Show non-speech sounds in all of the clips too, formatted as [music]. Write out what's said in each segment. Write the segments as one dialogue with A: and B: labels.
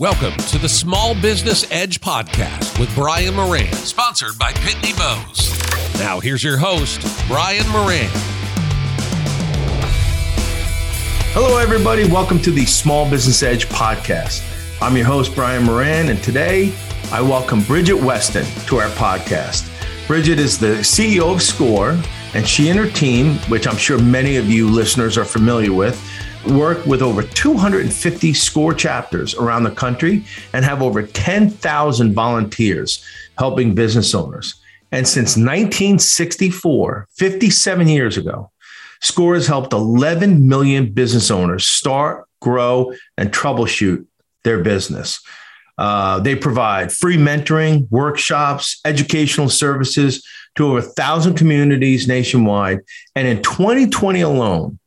A: Welcome to the Small Business Edge podcast with Brian Moran, sponsored by Pitney Bowes. Now, here's your host, Brian Moran.
B: Hello, everybody. Welcome to the Small Business Edge podcast. I'm your host, Brian Moran, and today I welcome Bridget Weston to our podcast. Bridget is the CEO of SCORE, and she and her team, which I'm sure many of you listeners are familiar with, work with over 250 SCORE chapters around the country and have over 10,000 volunteers helping business owners. And since 1964, 57 years ago, SCORE has helped 11 million business owners start, grow, and troubleshoot their business. Uh, they provide free mentoring, workshops, educational services to over 1,000 communities nationwide. And in 2020 alone,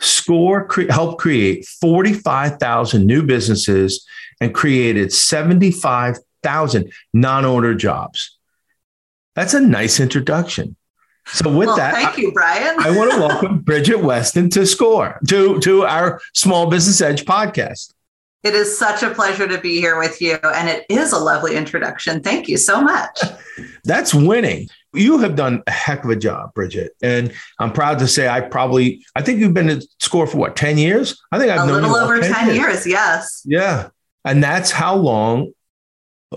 B: SCORE cre- helped create 45,000 new businesses and created 75,000 non owner jobs. That's a nice introduction. So with
C: well,
B: that,
C: thank you, Brian.
B: I, I want to welcome Bridget Weston to SCORE to to our Small Business Edge podcast.
C: It is such a pleasure to be here with you, and it is a lovely introduction. Thank you so much. [laughs]
B: That's winning. You have done a heck of a job, Bridget, and I'm proud to say I probably I think you've been at SCORE for what ten years. I think I've
C: a
B: known
C: little
B: you
C: over
B: 10,
C: 10 years. years. Yes.
B: Yeah, and that's how long,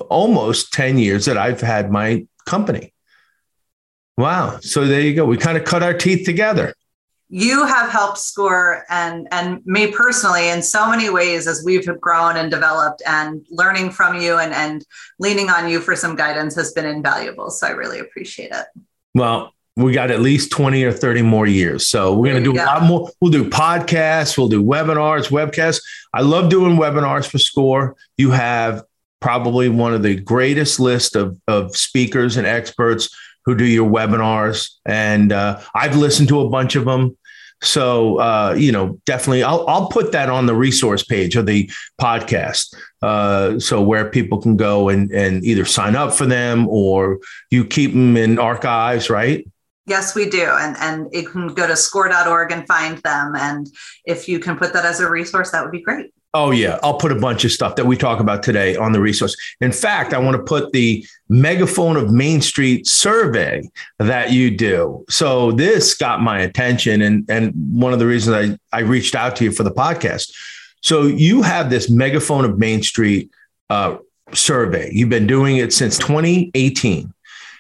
B: almost ten years that I've had my company. Wow. So there you go. We kind of cut our teeth together.
C: You have helped SCORE and and me personally in so many ways as we've grown and developed and learning from you and and leaning on you for some guidance has been invaluable. So I really appreciate it.
B: Well, we got at least 20 or 30 more years. So we're going to do go. a lot more. We'll do podcasts, we'll do webinars, webcasts. I love doing webinars for SCORE. You have probably one of the greatest list of, of speakers and experts who do your webinars. And uh, I've listened to a bunch of them. So uh, you know, definitely, I'll I'll put that on the resource page of the podcast, uh, so where people can go and and either sign up for them or you keep them in archives, right?
C: Yes, we do, and and you can go to score.org and find them. And if you can put that as a resource, that would be great.
B: Oh, yeah. I'll put a bunch of stuff that we talk about today on the resource. In fact, I want to put the megaphone of Main Street survey that you do. So this got my attention. And, and one of the reasons I, I reached out to you for the podcast. So you have this megaphone of Main Street uh, survey. You've been doing it since 2018.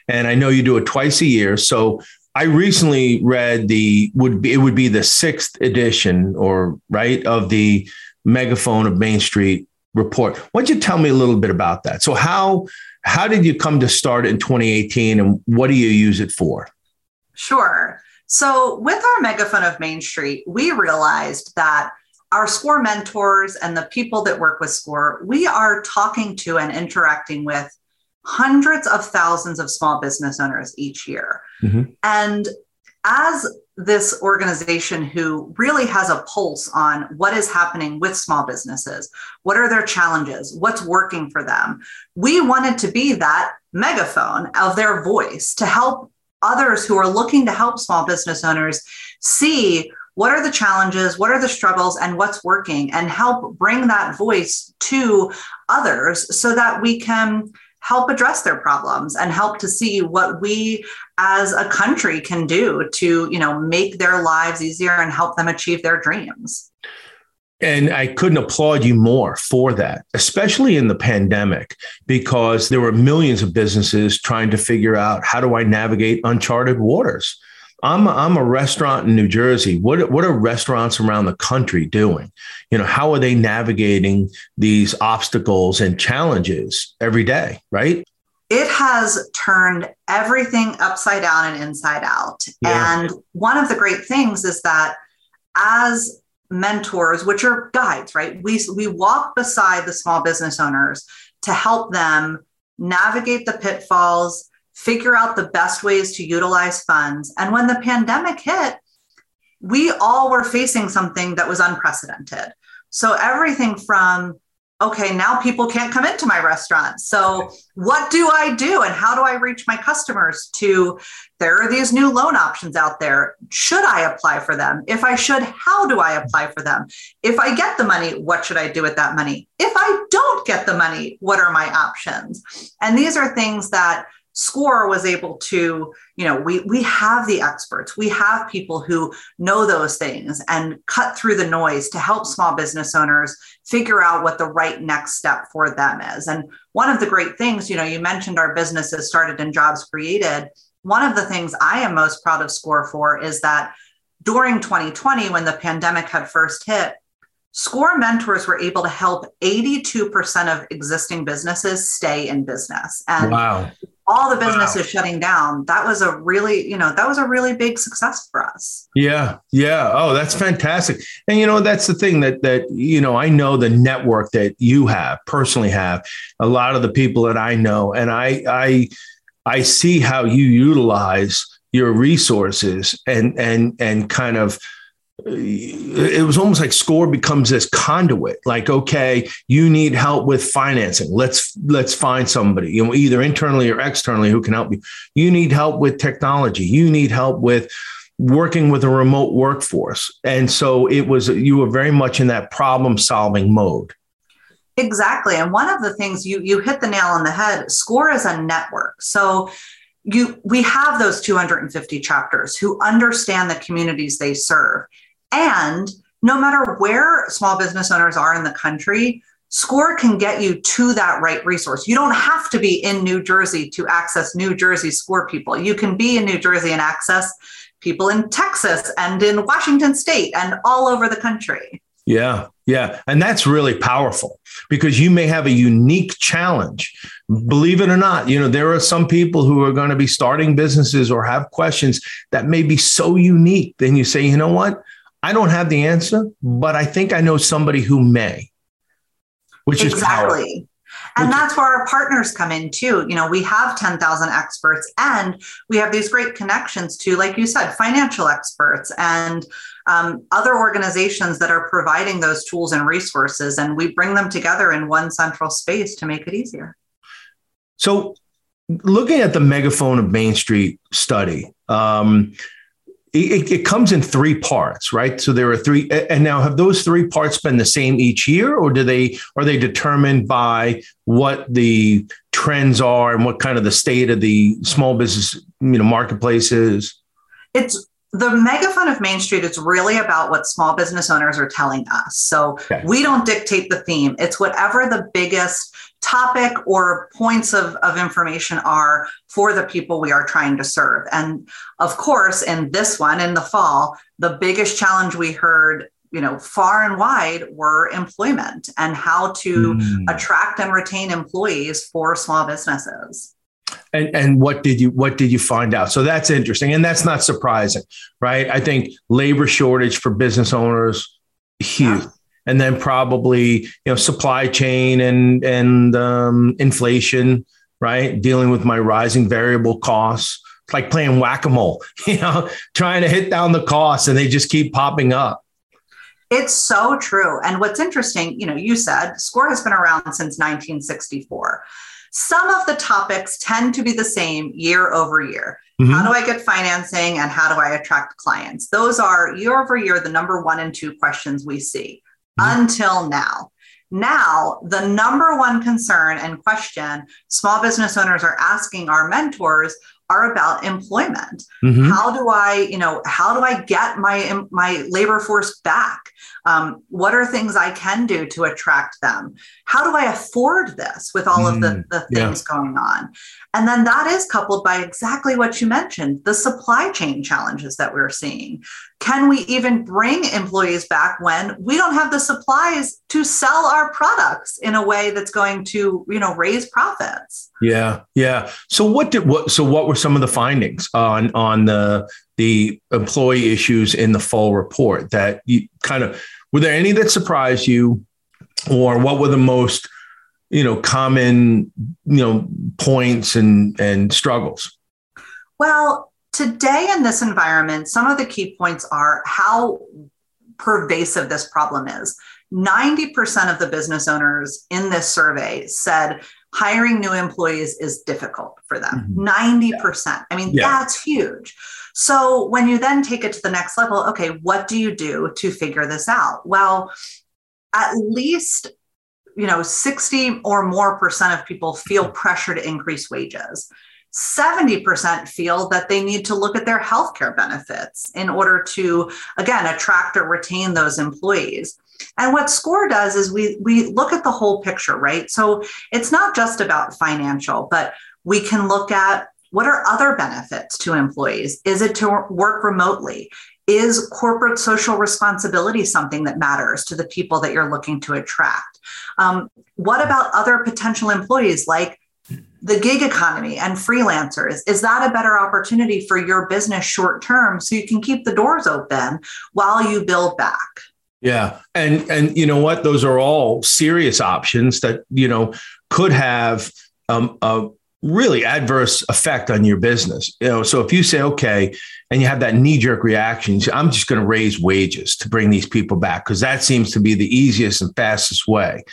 B: And I know you do it twice a year. So I recently read the would be it would be the sixth edition or right of the megaphone of Main Street report. Why don't you tell me a little bit about that? So how how did you come to start in 2018 and what do you use it for?
C: Sure. So with our megaphone of Main Street, we realized that our SCORE mentors and the people that work with SCORE, we are talking to and interacting with hundreds of thousands of small business owners each year. Mm-hmm. And as this organization who really has a pulse on what is happening with small businesses, what are their challenges, what's working for them, we wanted to be that megaphone of their voice to help others who are looking to help small business owners see what are the challenges, what are the struggles, and what's working, and help bring that voice to others so that we can help address their problems and help to see what we as a country can do to you know make their lives easier and help them achieve their dreams
B: and I couldn't applaud you more for that, especially in the pandemic, because there were millions of businesses trying to figure out how do I navigate uncharted waters. I'm a, I'm a restaurant in New Jersey. What what are restaurants around the country doing? You know, how are they navigating these obstacles and challenges every day, right?
C: It has turned everything upside down and inside out. Yeah. And one of the great things is that as mentors, which are guides, right? We we walk beside the small business owners to help them navigate the pitfalls figure out the best ways to utilize funds. And when the pandemic hit, we all were facing something that was unprecedented. So everything from okay, now people can't come into my restaurant. So, what do I do and how do I reach my customers to there are these new loan options out there. Should I apply for them? If I should, how do I apply for them? If I get the money, what should I do with that money? If I don't get the money, what are my options? And these are things that score was able to you know we we have the experts. We have people who know those things and cut through the noise to help small business owners figure out what the right next step for them is. And one of the great things you know you mentioned our businesses started and jobs created. One of the things i am most proud of score for is that during 2020 when the pandemic had first hit Score mentors were able to help 82% of existing businesses stay in business. And wow all the businesses wow. shutting down that was a really you know that was a really big success for us.
B: Yeah yeah. Oh that's fantastic. And you know that's the thing that that you know i know the network that you have personally have a lot of the people that i know and i i i see how you utilize your resources and and and kind of it was almost like score becomes this conduit like okay you need help with financing. Let's let's find somebody you know either internally or externally who can help you. You need help with technology. You need help with working with a remote workforce. And so it was you were very much in that problem solving mode.
C: Exactly. And one of the things you you hit the nail on the head score is a network. So you we have those 250 chapters who understand the communities they serve and no matter where small business owners are in the country, SCORE can get you to that right resource. You don't have to be in New Jersey to access New Jersey SCORE people. You can be in New Jersey and access people in Texas and in Washington state and all over the country.
B: Yeah, yeah. And that's really powerful because you may have a unique challenge. Believe it or not, you know, there are some people who are going to be starting businesses or have questions that may be so unique. Then you say, you know what? I don't have the answer, but I think I know somebody who may, which exactly. is exactly.
C: And that's where our partners come in too. You know, we have 10,000 experts and we have these great connections to, like you said, financial experts and um, other organizations that are providing those tools and resources. And we bring them together in one central space to make it easier.
B: So, looking at the megaphone of Main Street study, um, it, it, comes in three parts, right? So there are three, and now have those three parts been the same each year, or do they are they determined by what the trends are and what kind of the state of the small business you know marketplace is?
C: It's the megaphone of Main Street is really about what small business owners are telling us. So okay. we don't dictate the theme. It's whatever the biggest topic or points of, of information are for the people we are trying to serve. And of course, in this one in the fall, the biggest challenge we heard you know far and wide were employment and how to mm. attract and retain employees for small businesses.
B: And and what did you what did you find out? So that's interesting and that's not surprising right? I think labor shortage for business owners huge. Yeah and then probably you know supply chain and and um, inflation, right? Dealing with my rising variable costs. It's like playing whack a mole, [laughs] you know, trying to hit down the costs, and they just keep popping up.
C: It's so true. And what's interesting, you know, you said SCORE has been around since 1964. Some of the topics tend to be the same year over year. Mm-hmm. How do I get financing and how do I attract clients? Those are year over year the number one and two questions we see mm-hmm. until now. Now, the number one concern and question small business owners are asking our mentors are about employment. Mm-hmm. How do I, you know, how do I get my my labor force back? Um, what are things I can do to attract them? How do I afford this with all mm, of the, mm, the things yeah. going on? And then that is coupled by exactly what you mentioned the supply chain challenges that we're seeing. Can we even bring employees back when we don't have the supplies to sell our products in a way that's going to, you know, raise profits?
B: Yeah, yeah. So what did what? So what were some of the findings on on the the employee issues in the fall report that you kind of were there any that surprised you, or what were the most you know common you know points and and struggles?
C: Well, today in this environment, some of the key points are how pervasive this problem is. 90% of the business owners in this survey said hiring new employees is difficult for them. Mm-hmm. 90%. I mean, yeah. that's huge. So when you then take it to the next level, okay, what do you do to figure this out? Well, at least you know 60 or more percent of people feel mm-hmm. pressure to increase wages. 70% feel that they need to look at their healthcare benefits in order to again attract or retain those employees. And what score does is we we look at the whole picture right? So it's not just about financial but we can look at what are other benefits to employees is it to work remotely is corporate social responsibility something that matters to the people that you're looking to attract? Um, what about other potential employees like the gig economy and freelancers? Is that a better opportunity for your business short term so you can keep the doors open while you build back?
B: Yeah. And and you know what? Those are all serious options that, you know, could have um, a really adverse effect on your business. You know, so if you say, okay, and you have that knee jerk reaction, I'm just going to raise wages to bring these people back because that seems to be the easiest and fastest way.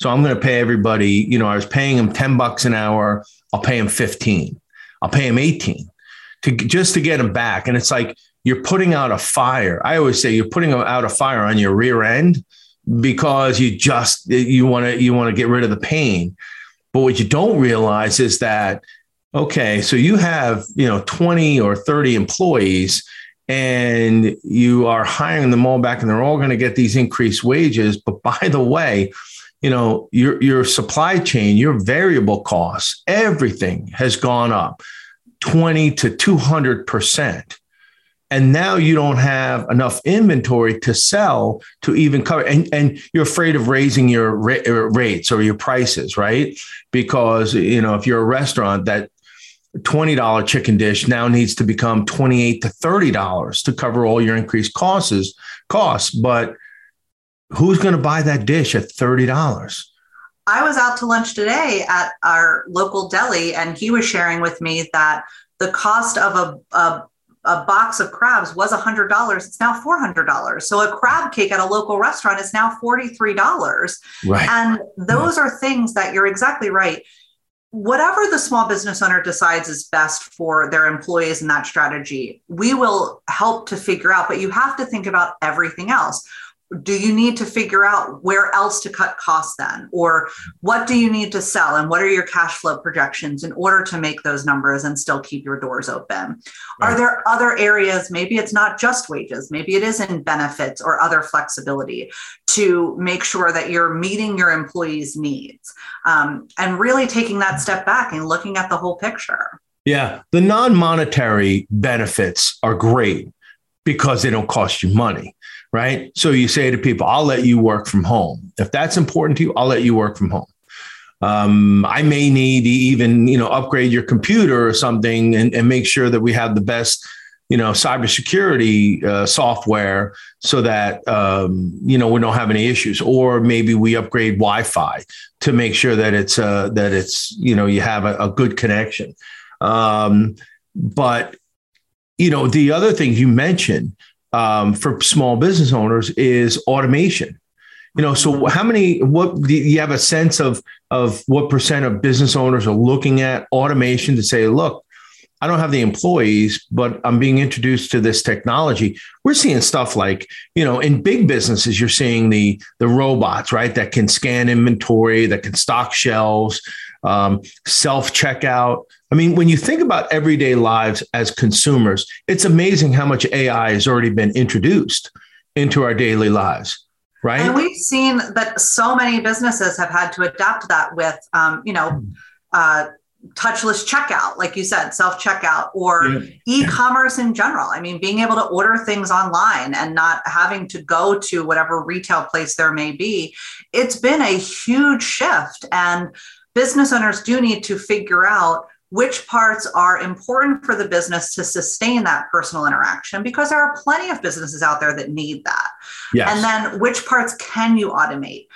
B: So I'm going to pay everybody, you know, I was paying them 10 bucks an hour. I'll pay them 15. I'll pay them 18 to just to get them back. And it's like you're putting out a fire. I always say you're putting out a fire on your rear end because you just you want to you want to get rid of the pain. But what you don't realize is that, okay, so you have, you know, 20 or 30 employees and you are hiring them all back and they're all going to get these increased wages. But by the way, you know, your, your supply chain, your variable costs, everything has gone up 20 to 200% and now you don't have enough inventory to sell to even cover. And, and you're afraid of raising your ra- uh, rates or your prices right? Because you know if you're a restaurant that $20 chicken dish now needs to become 28 to $30 to cover all your increased costs costs. But who's going to buy that dish at $30
C: I was out to lunch today at our local deli, and he was sharing with me that the cost of a, a a box of crabs was $100. It's now $400. So a crab cake at a local restaurant is now $43. Right. And those are things that you're exactly right. Whatever the small business owner decides is best for their employees and that strategy, we will help to figure out, but you have to think about everything else do you need to figure out where else to cut costs then? Or what do you need to sell? And what are your cash flow projections in order to make those numbers and still keep your doors open? Right. are there other areas maybe it's not just wages maybe it is in benefits or other flexibility to make sure that you're meeting your employees needs? Um, and really taking that step back and looking at the whole picture.
B: Yeah the non-monetary benefits are great because they don't cost you money right? So you say to people, I'll let you work from home. If that's important to you, I'll let you work from home. Um, I may need to even, you know, upgrade your computer or something and, and make sure that we have the best, you know, cybersecurity uh, software so that, um, you know, we don't have any issues. Or maybe we upgrade Wi-Fi to make sure that it's, uh, that it's, you know, you have a, a good connection. Um, but, you know, the other thing you mentioned, um, for small business owners is automation. You know, so how many? What do you have a sense of of what percent of business owners are looking at automation to say, look, I don't have the employees, but I'm being introduced to this technology. We're seeing stuff like, you know, in big businesses, you're seeing the the robots, right, that can scan inventory, that can stock shelves, um, self checkout. I mean, when you think about everyday lives as consumers, it's amazing how much AI has already been introduced into our daily lives. Right.
C: And we've seen that so many businesses have had to adapt that with, um, you know, uh, touchless checkout, like you said, self checkout, or yeah. e commerce in general. I mean, being able to order things online and not having to go to whatever retail place there may be. It's been a huge shift. And business owners do need to figure out which parts are important for the business to sustain that personal interaction because there are plenty of businesses out there that need that. Yes. And then which parts can you automate?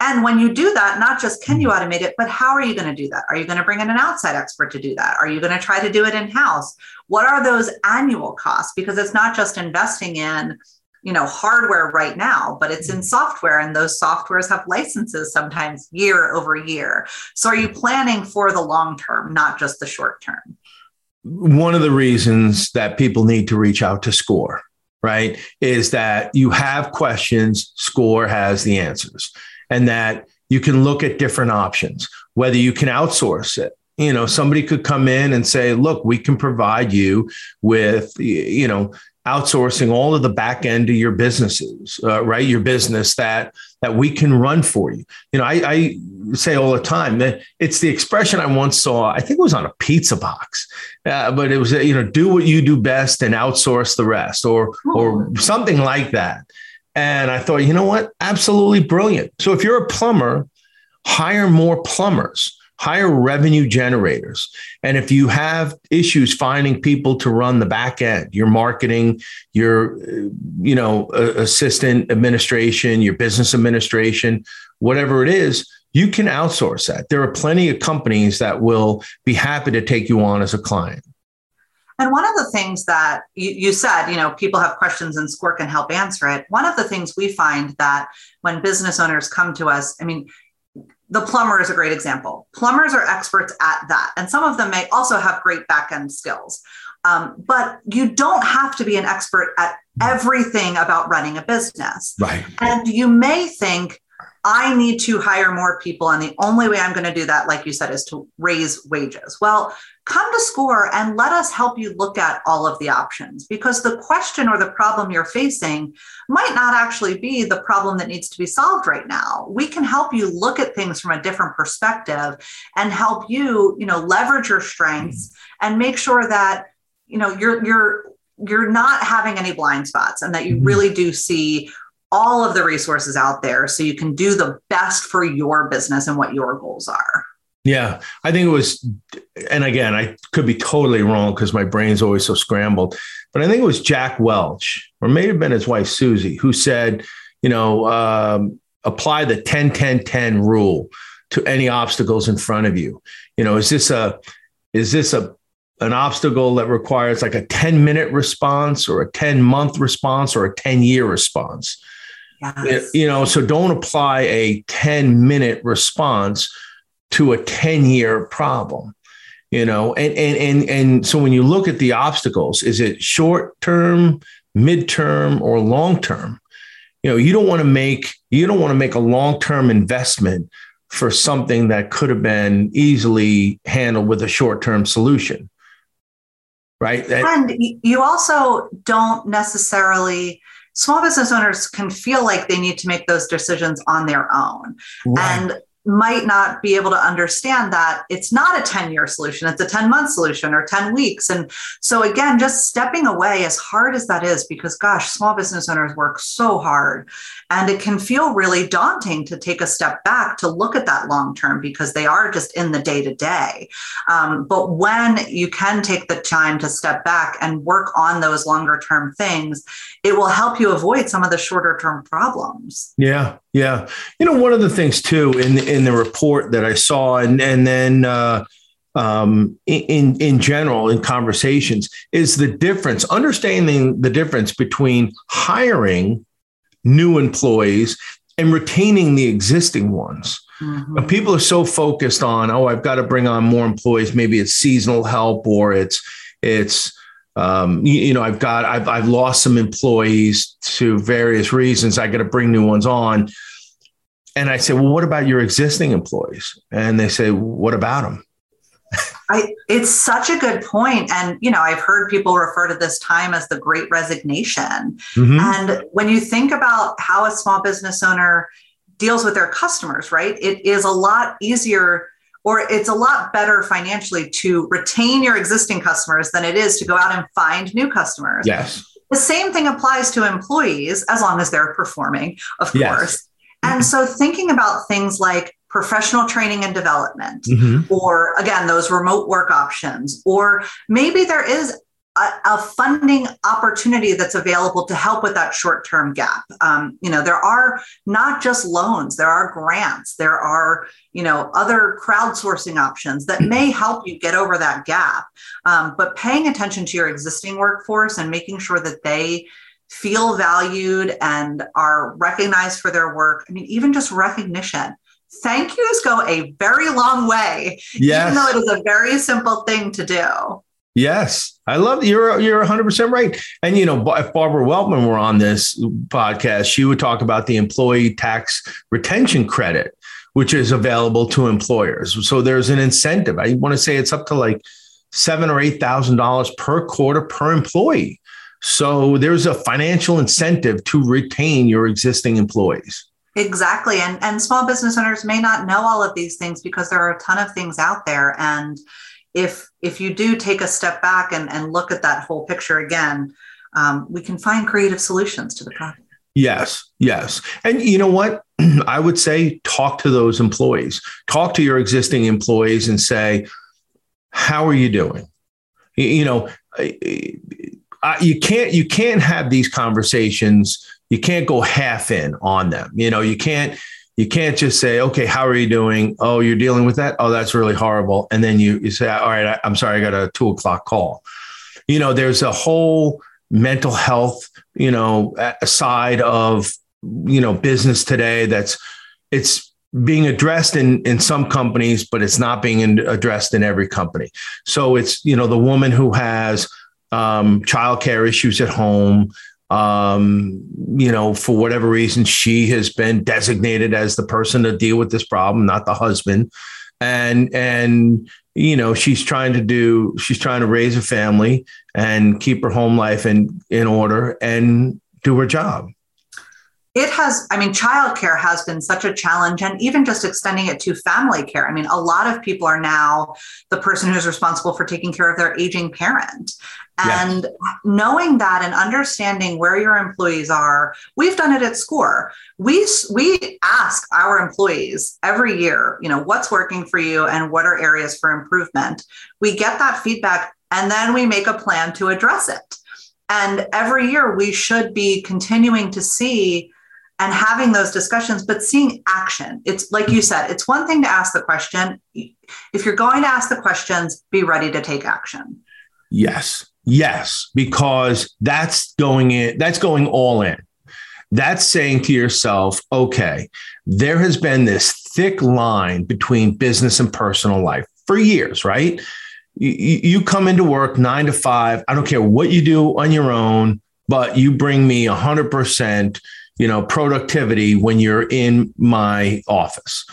C: And when you do that, not just can you mm-hmm. automate it, but how are you going to do that? Are you going to bring in an outside expert to do that? Are you going to try to do it in house? What are those annual costs? Because it's not just investing in you know hardware right now but it's in mm-hmm. software and those softwares have licenses sometimes year over year. So are you planning for the long term not just the short term?
B: One of the reasons that people need to reach out to score right is that you have questions score has the answers and that you can look at different options. Whether you can outsource it you know somebody could come in and say look we can provide you with you know outsourcing all of the back end of your businesses, uh, right? Your business that that we can run for you. You know, I, I, say all the time that it's the expression I once saw. I think it was on a pizza box, uh, but it was you know, do what you do best and outsource the rest, or or something like that. And I thought, you know what? Absolutely brilliant. So if you're a plumber, hire more plumbers hire revenue generators. And if you have issues finding people to run the back end, your marketing, your uh, you know assistant administration, your business administration, whatever it is, you can outsource that. There are plenty of companies that will be happy to take you on as a client.
C: And one of the things that you, you, said, you know, people have questions and SCORE can help answer it. One of the things we find that when business owners come to us, I mean, the plumber is a great example. Plumbers are experts at that. And some of them may also have great back end skills. Um, but you don't have to be an expert at everything about running a business.
B: Right.
C: And you may think, I need to hire more people. And the only way I'm going to do that, like you said, is to raise wages. Well, come to SCORE and let us help you look at all of the options because the question or the problem you're facing might not actually be the problem that needs to be solved right now. We can help you look at things from a different perspective and help you, you know, leverage your strengths and make sure that, you know, you're you're you're not having any blind spots and that you mm-hmm. really do see all of the resources out there so you can do the best for your business and what your goals are.
B: Yeah, I think it was, and again, I could be totally wrong because my brain's always so scrambled, but I think it was Jack Welch, or may have been his wife Suzy, who said, you know, um, apply the 10 10 10 rule to any obstacles in front of you. You know, is this a, is this a, an obstacle that requires like a 10 minute response or a 10 month response or a 10 year response? Yes. You know, so don't apply a 10 minute response to a 10 year problem. You know, and and and and so when you look at the obstacles, is it short term, midterm, or long term? You know, you don't want to make you don't want to make a long term investment for something that could have been easily handled with a short term solution. Right.
C: And you also don't necessarily small business owners can feel like they need to make those decisions on their own. Right. And might not be able to understand that it's not a 10 year solution, it's a 10 month solution or 10 weeks. And so, again, just stepping away, as hard as that is, because gosh, small business owners work so hard and it can feel really daunting to take a step back to look at that long term because they are just in the day to day. But when you can take the time to step back and work on those longer term things, it will help you avoid some of the shorter term problems.
B: Yeah. Yeah. You know, one of the things too in in the report that I saw and and then uh um, in in general in conversations is the difference understanding the difference between hiring new employees and retaining the existing ones. Mm-hmm. People are so focused on, oh, I've got to bring on more employees. Maybe it's seasonal help or it's it's um, you, you, know, I've got, I've, I've lost some employees to various reasons. I got to bring new ones on. And I say, well, what about your existing employees? And they say, what about them?
C: I, it's such a good point. And, you know, I've heard people refer to this time as the great resignation. Mm-hmm. And when you think about how a small business owner deals with their customers, right, it is a lot easier or it's a lot better financially to retain your existing customers than it is to go out and find new customers.
B: Yes.
C: The same thing applies to employees as long as they're performing, of yes. course. And so thinking about things like professional training and development, mm-hmm. or again, those remote work options, or maybe there is a, a, funding opportunity that's available to help with that short-term gap. Um, you know, there are not just loans, there are grants, there are, you know, other crowdsourcing options that may help you get over that gap. Um, but paying attention to your existing workforce and making sure that they feel valued and are recognized for their work. I mean, even just recognition. Thank yous go a very long way,
B: yes.
C: even though it is a very simple thing to do.
B: Yes, I love you're you're 100 percent right. And you know, if Barbara Weltman were on this podcast, she would talk about the employee tax retention credit, which is available to employers. So there's an incentive. I want to say it's up to like seven or eight thousand dollars per quarter per employee. So there's a financial incentive to retain your existing employees.
C: Exactly. And and small business owners may not know all of these things because there are a ton of things out there. And if if you do take a step back and, and look at that whole picture again, um, we can find creative solutions to the problem.
B: Yes, yes. And you know what? [clears throat] I would say talk to those employees, talk to your existing employees and say, how are you doing? You know, you can't you can't have these conversations. You can't go half in on them. You know, you can't you can't just say, okay, how are you doing? Oh, you're dealing with that. Oh, that's really horrible. And then you, you say, all right, I, I'm sorry, I got a two o'clock call. You know, there's a whole mental health, you know, side of, you know, business today that's, it's being addressed in, in some companies, but it's not being addressed in every company. So it's, you know, the woman who has um, childcare issues at home, um, you know, for whatever reason, she has been designated as the person to deal with this problem, not the husband. And, and, you know, she's trying to do, she's trying to raise a family and keep her home life in, in order and do her job
C: it has i mean childcare has been such a challenge and even just extending it to family care. I mean a lot of people are now the person who's responsible for taking care of their aging parent. And yes. knowing that and understanding where your employees are we've done it at score. We we ask our employees every year you know what's working for you and what are areas for improvement. We get that feedback and then we make a plan to address it. And every year we should be continuing to see and having those discussions, but seeing action. It's like you said, it's one thing to ask the question. If you're going to ask the questions, be ready to take action.
B: Yes. Yes, because that's going in, that's going all in. That's saying to yourself, okay, there has been this thick line between business and personal life for years, right? You, come into work nine to five. I don't care what you do on your own, but you bring me 100% you know, productivity when you're in my office.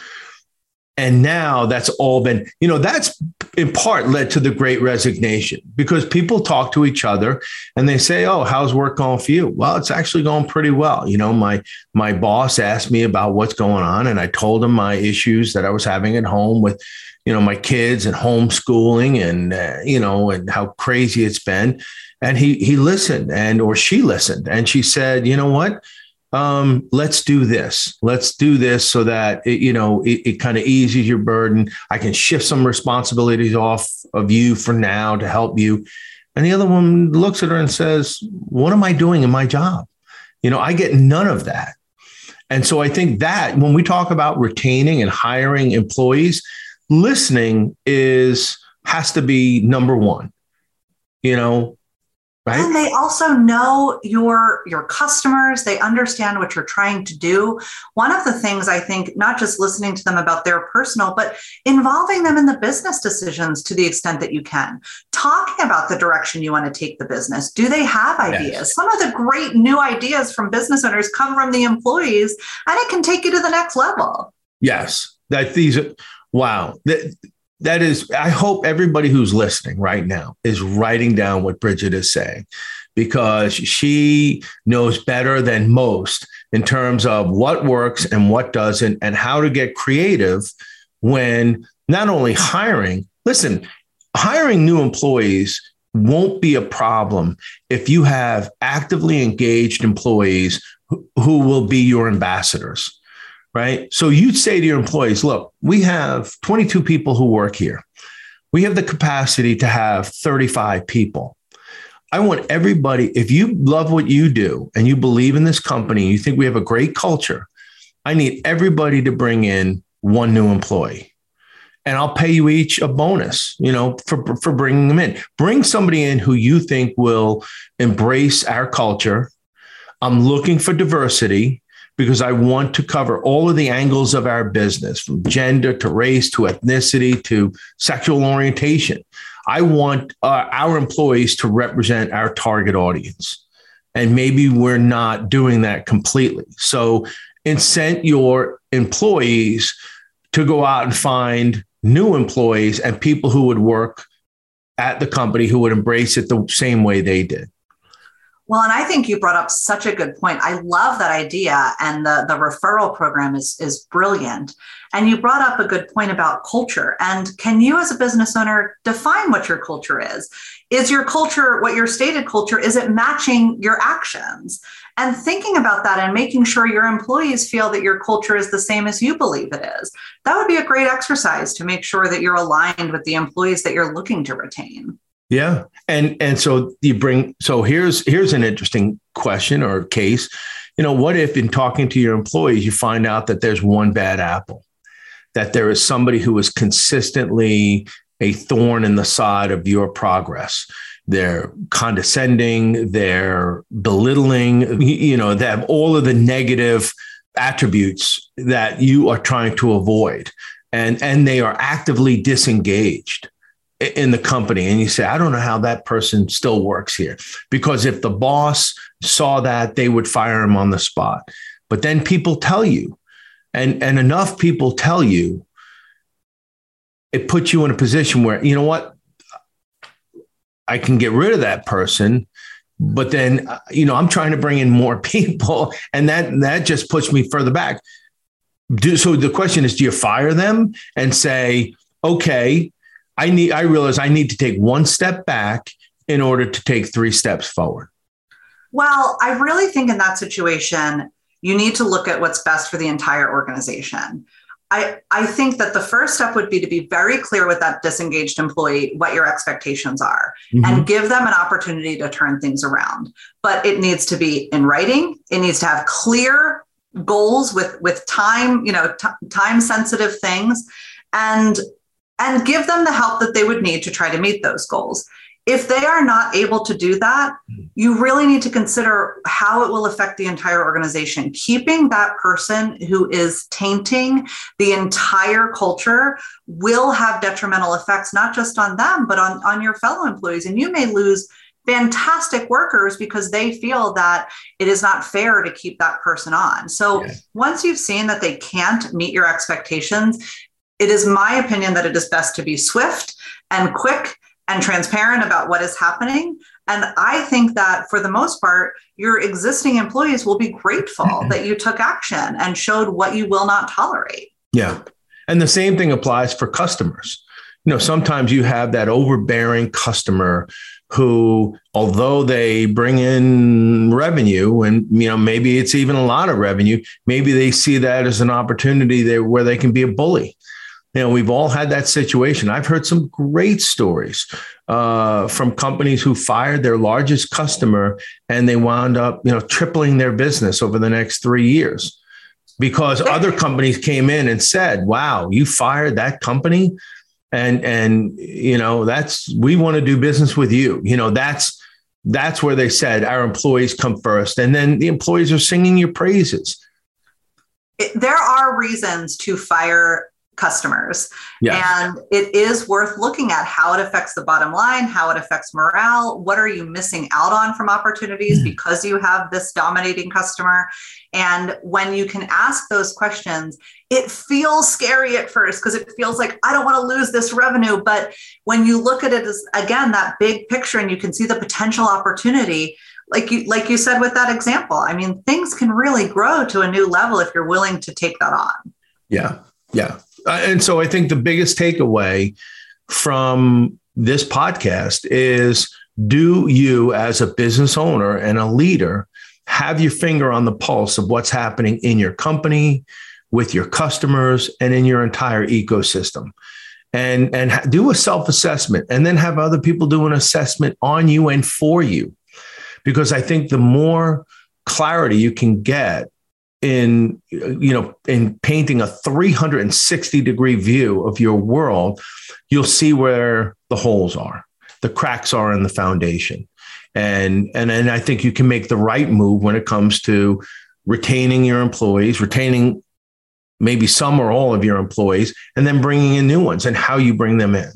B: And now that's all been, you know, that's in part led to the great resignation because people talk to each other and they say, Oh, how's work going for you? Well, it's actually going pretty well. You know, my my boss asked me about what's going on, and I told him my issues that I was having at home with, you know, my kids and homeschooling and uh, you know, and how crazy it's been. And he he listened and or she listened and she said, you know what? Um, let's do this. Let's do this so that it, you know it, it kind of eases your burden. I can shift some responsibilities off of you for now to help you. And the other one looks at her and says, "What am I doing in my job? You know, I get none of that." And so I think that when we talk about retaining and hiring employees, listening is has to be number one. You know, Right.
C: And they also know your your customers. They understand what you're trying to do. One of the things I think, not just listening to them about their personal, but involving them in the business decisions to the extent that you can. Talking about the direction you want to take the business. Do they have ideas? Yes. Some of the great new ideas from business owners come from the employees, and it can take you to the next level.
B: Yes, that these. Wow, that is, I hope everybody who's listening right now is writing down what Bridget is saying because she knows better than most in terms of what works and what doesn't and how to get creative when not only hiring, listen, hiring new employees won't be a problem if you have actively engaged employees who will be your ambassadors right? So you'd say to your employees, look, we have 22 people who work here. We have the capacity to have 35 people. I want everybody, if you love what you do and you believe in this company, you think we have a great culture, I need everybody to bring in one new employee. And I'll pay you each a bonus, you know, for, for bringing them in. Bring somebody in who you think will embrace our culture, I'm looking for diversity because I want to cover all of the angles of our business from gender to race to ethnicity to sexual orientation. I want uh, our employees to represent our target audience. And maybe we're not doing that completely. So incent your employees to go out and find new employees and people who would work at the company who would embrace it the same way they did.
C: Well, and I think you brought up such a good point. I love that idea, and the, the referral program is, is brilliant. And you brought up a good point about culture. And can you, as a business owner, define what your culture is? Is your culture what your stated culture? Is it matching your actions? And thinking about that and making sure your employees feel that your culture is the same as you believe it is. That would be a great exercise to make sure that you're aligned with the employees that you're looking to retain.
B: Yeah. And and so you bring so here's here's an interesting question or case. You know, what if in talking to your employees you find out that there's one bad apple? That there is somebody who is consistently a thorn in the side of your progress. They're condescending, they're belittling, you know, they have all of the negative attributes that you are trying to avoid. And, and they are actively disengaged in the company and you say i don't know how that person still works here. Because if the boss saw that they would fire him on the spot. But then people tell you and and enough people tell you it puts you in a position where you know what? I can get rid of that person but then you know i'm trying to bring in more [laughs] people and that that just puts me further back. Do, so the question is do you fire them and say okay I need I realize I need to take one step back in order to take three steps forward.
C: Well, I really think in that situation, you need to look at what's best for the entire organization. I, I think that the first step would be to be very clear with that disengaged employee what your expectations are mm-hmm. and give them an opportunity to turn things around. But it needs to be in writing, it needs to have clear goals with with time you know t- time sensitive things and and give them the help that they would need to try to meet those goals. If they are not able to do that, you really need to consider how it will affect the entire organization. Keeping that person who is tainting the entire culture will have detrimental effects, not just on them, but on, on your fellow employees. And you may lose fantastic workers because they feel that it is not fair to keep that person on. So once you've seen that they can't meet your expectations, it is my opinion that it is best to be swift and quick and transparent about what is happening. And I think that for the most part, your existing employees will be grateful mm-hmm. that you took action and showed what you will not tolerate.
B: Yeah. And the same thing applies for customers. You know, sometimes you have that overbearing customer who, although they bring in revenue and, you know, maybe it's even a lot of revenue, maybe they see that as an opportunity there where they can be a bully you know, we've all had that situation. I've heard some great stories uh, from companies who fired their largest customer and they wound up, you know, tripling their business over the next three years because [laughs] other companies came in and said, "Wow, you fired that company." And and you know that's we want to do business with you. You know that's that's where they said our employees come first, and then the employees are singing your praises.
C: There are reasons to fire customers. And it is worth looking at how it affects the bottom line, how it affects morale. What are you missing out on from opportunities mm. because you have this dominating customer? And when you can ask those questions, it feels scary at first because it feels like I don't want to lose this revenue. But when you look at it as again that big picture and you can see the potential opportunity, like you like you said with that example, I mean, things can really grow to a new level if you're willing to take that on.
B: Yeah. Yeah. Uh, and so I think the biggest takeaway from this podcast is do you, as a business owner and a leader, have your finger on the pulse of what's happening in your company, with your customers, and in your entire ecosystem? And, and do a self assessment and then have other people do an assessment on you and for you. Because I think the more clarity you can get in you know in painting a 360 degree view of your world you'll see where the holes are the cracks are in the foundation And, and, and I think you can make the right move when it comes to retaining your employees, retaining maybe some or all of your employees, and then bringing in new ones and how you bring them in.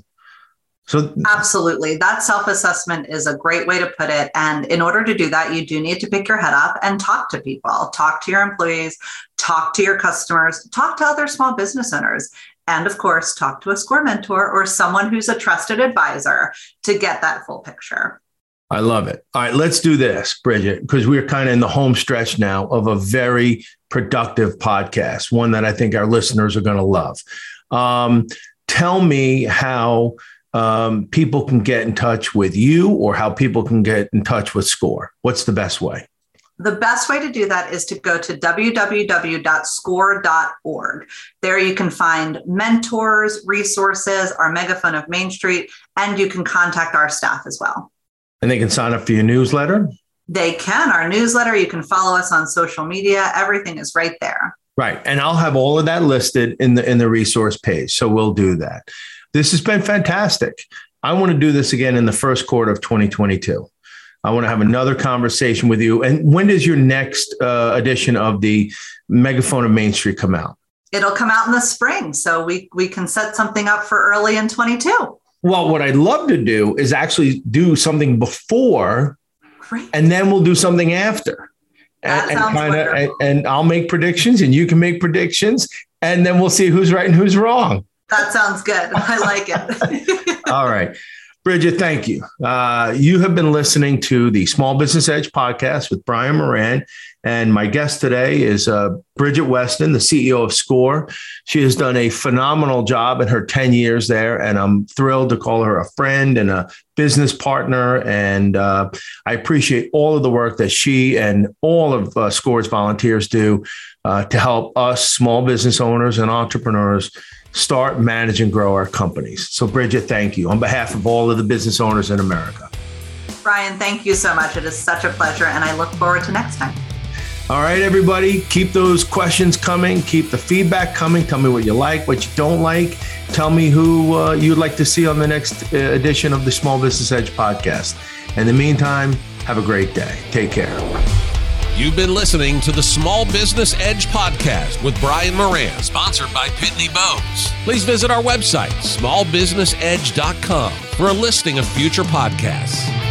C: So, absolutely, that self assessment is a great way to put it. And in order to do that, you do need to pick your head up and talk to people, talk to your employees, talk to your customers, talk to other small business owners. And of course, talk to a score mentor or someone who's a trusted advisor to get that full picture.
B: I love it. All right, let's do this, Bridget, because we're kind of in the home stretch now of a very productive podcast, one that I think our listeners are going to love. Um, tell me how um, people can get in touch with you or how people can get in touch with SCORE. What's the best way?
C: The best way to do that is to go to www.score.org. There you can find mentors, resources, our megaphone of Main Street, and you can contact our staff as well.
B: And they can sign up for your newsletter?
C: They can. Our newsletter, you can follow us on social media. Everything is right there.
B: Right. And I'll have all of that listed in the in the resource page. So we'll do that. This has been fantastic. I want to do this again in the first quarter of 2022. I want to have another conversation with you. And when does your next uh, edition of the Megaphone of Main Street come out?
C: It'll come out in the spring, so we we can set something up for early in 22.
B: Well, what I'd love to do is actually do something before, Great. and then we'll do something after.
C: That and, sounds and, kinda,
B: and, and I'll make predictions, and you can make predictions, and then we'll see who's right and who's wrong.
C: That sounds good. [laughs] I like it. [laughs]
B: All right. Bridget, thank you. Uh, you have been listening to the Small Business Edge podcast with Brian Moran. And my guest today is uh, Bridget Weston, the CEO of SCORE. She has done a phenomenal job in her 10 years there. And I'm thrilled to call her a friend and a business partner. And uh, I appreciate all of the work that she and all of uh, SCORE's volunteers do uh, to help us small business owners and entrepreneurs start, manage, and grow our companies. So, Bridget, thank you on behalf of all of the business owners in America.
C: Brian, thank you so much. It is such a pleasure, and I look forward to next time.
B: All right, everybody, keep those questions coming. Keep the feedback coming. Tell me what you like, what you don't like. Tell me who uh, you'd like to see on the next uh, edition of the Small Business Edge podcast. In the meantime, have a great day. Take care.
A: You've been listening to the Small Business Edge podcast with Brian Moran, sponsored by Pitney Bowes. Please visit our website, smallbusinessedge.com, for a listing of future podcasts.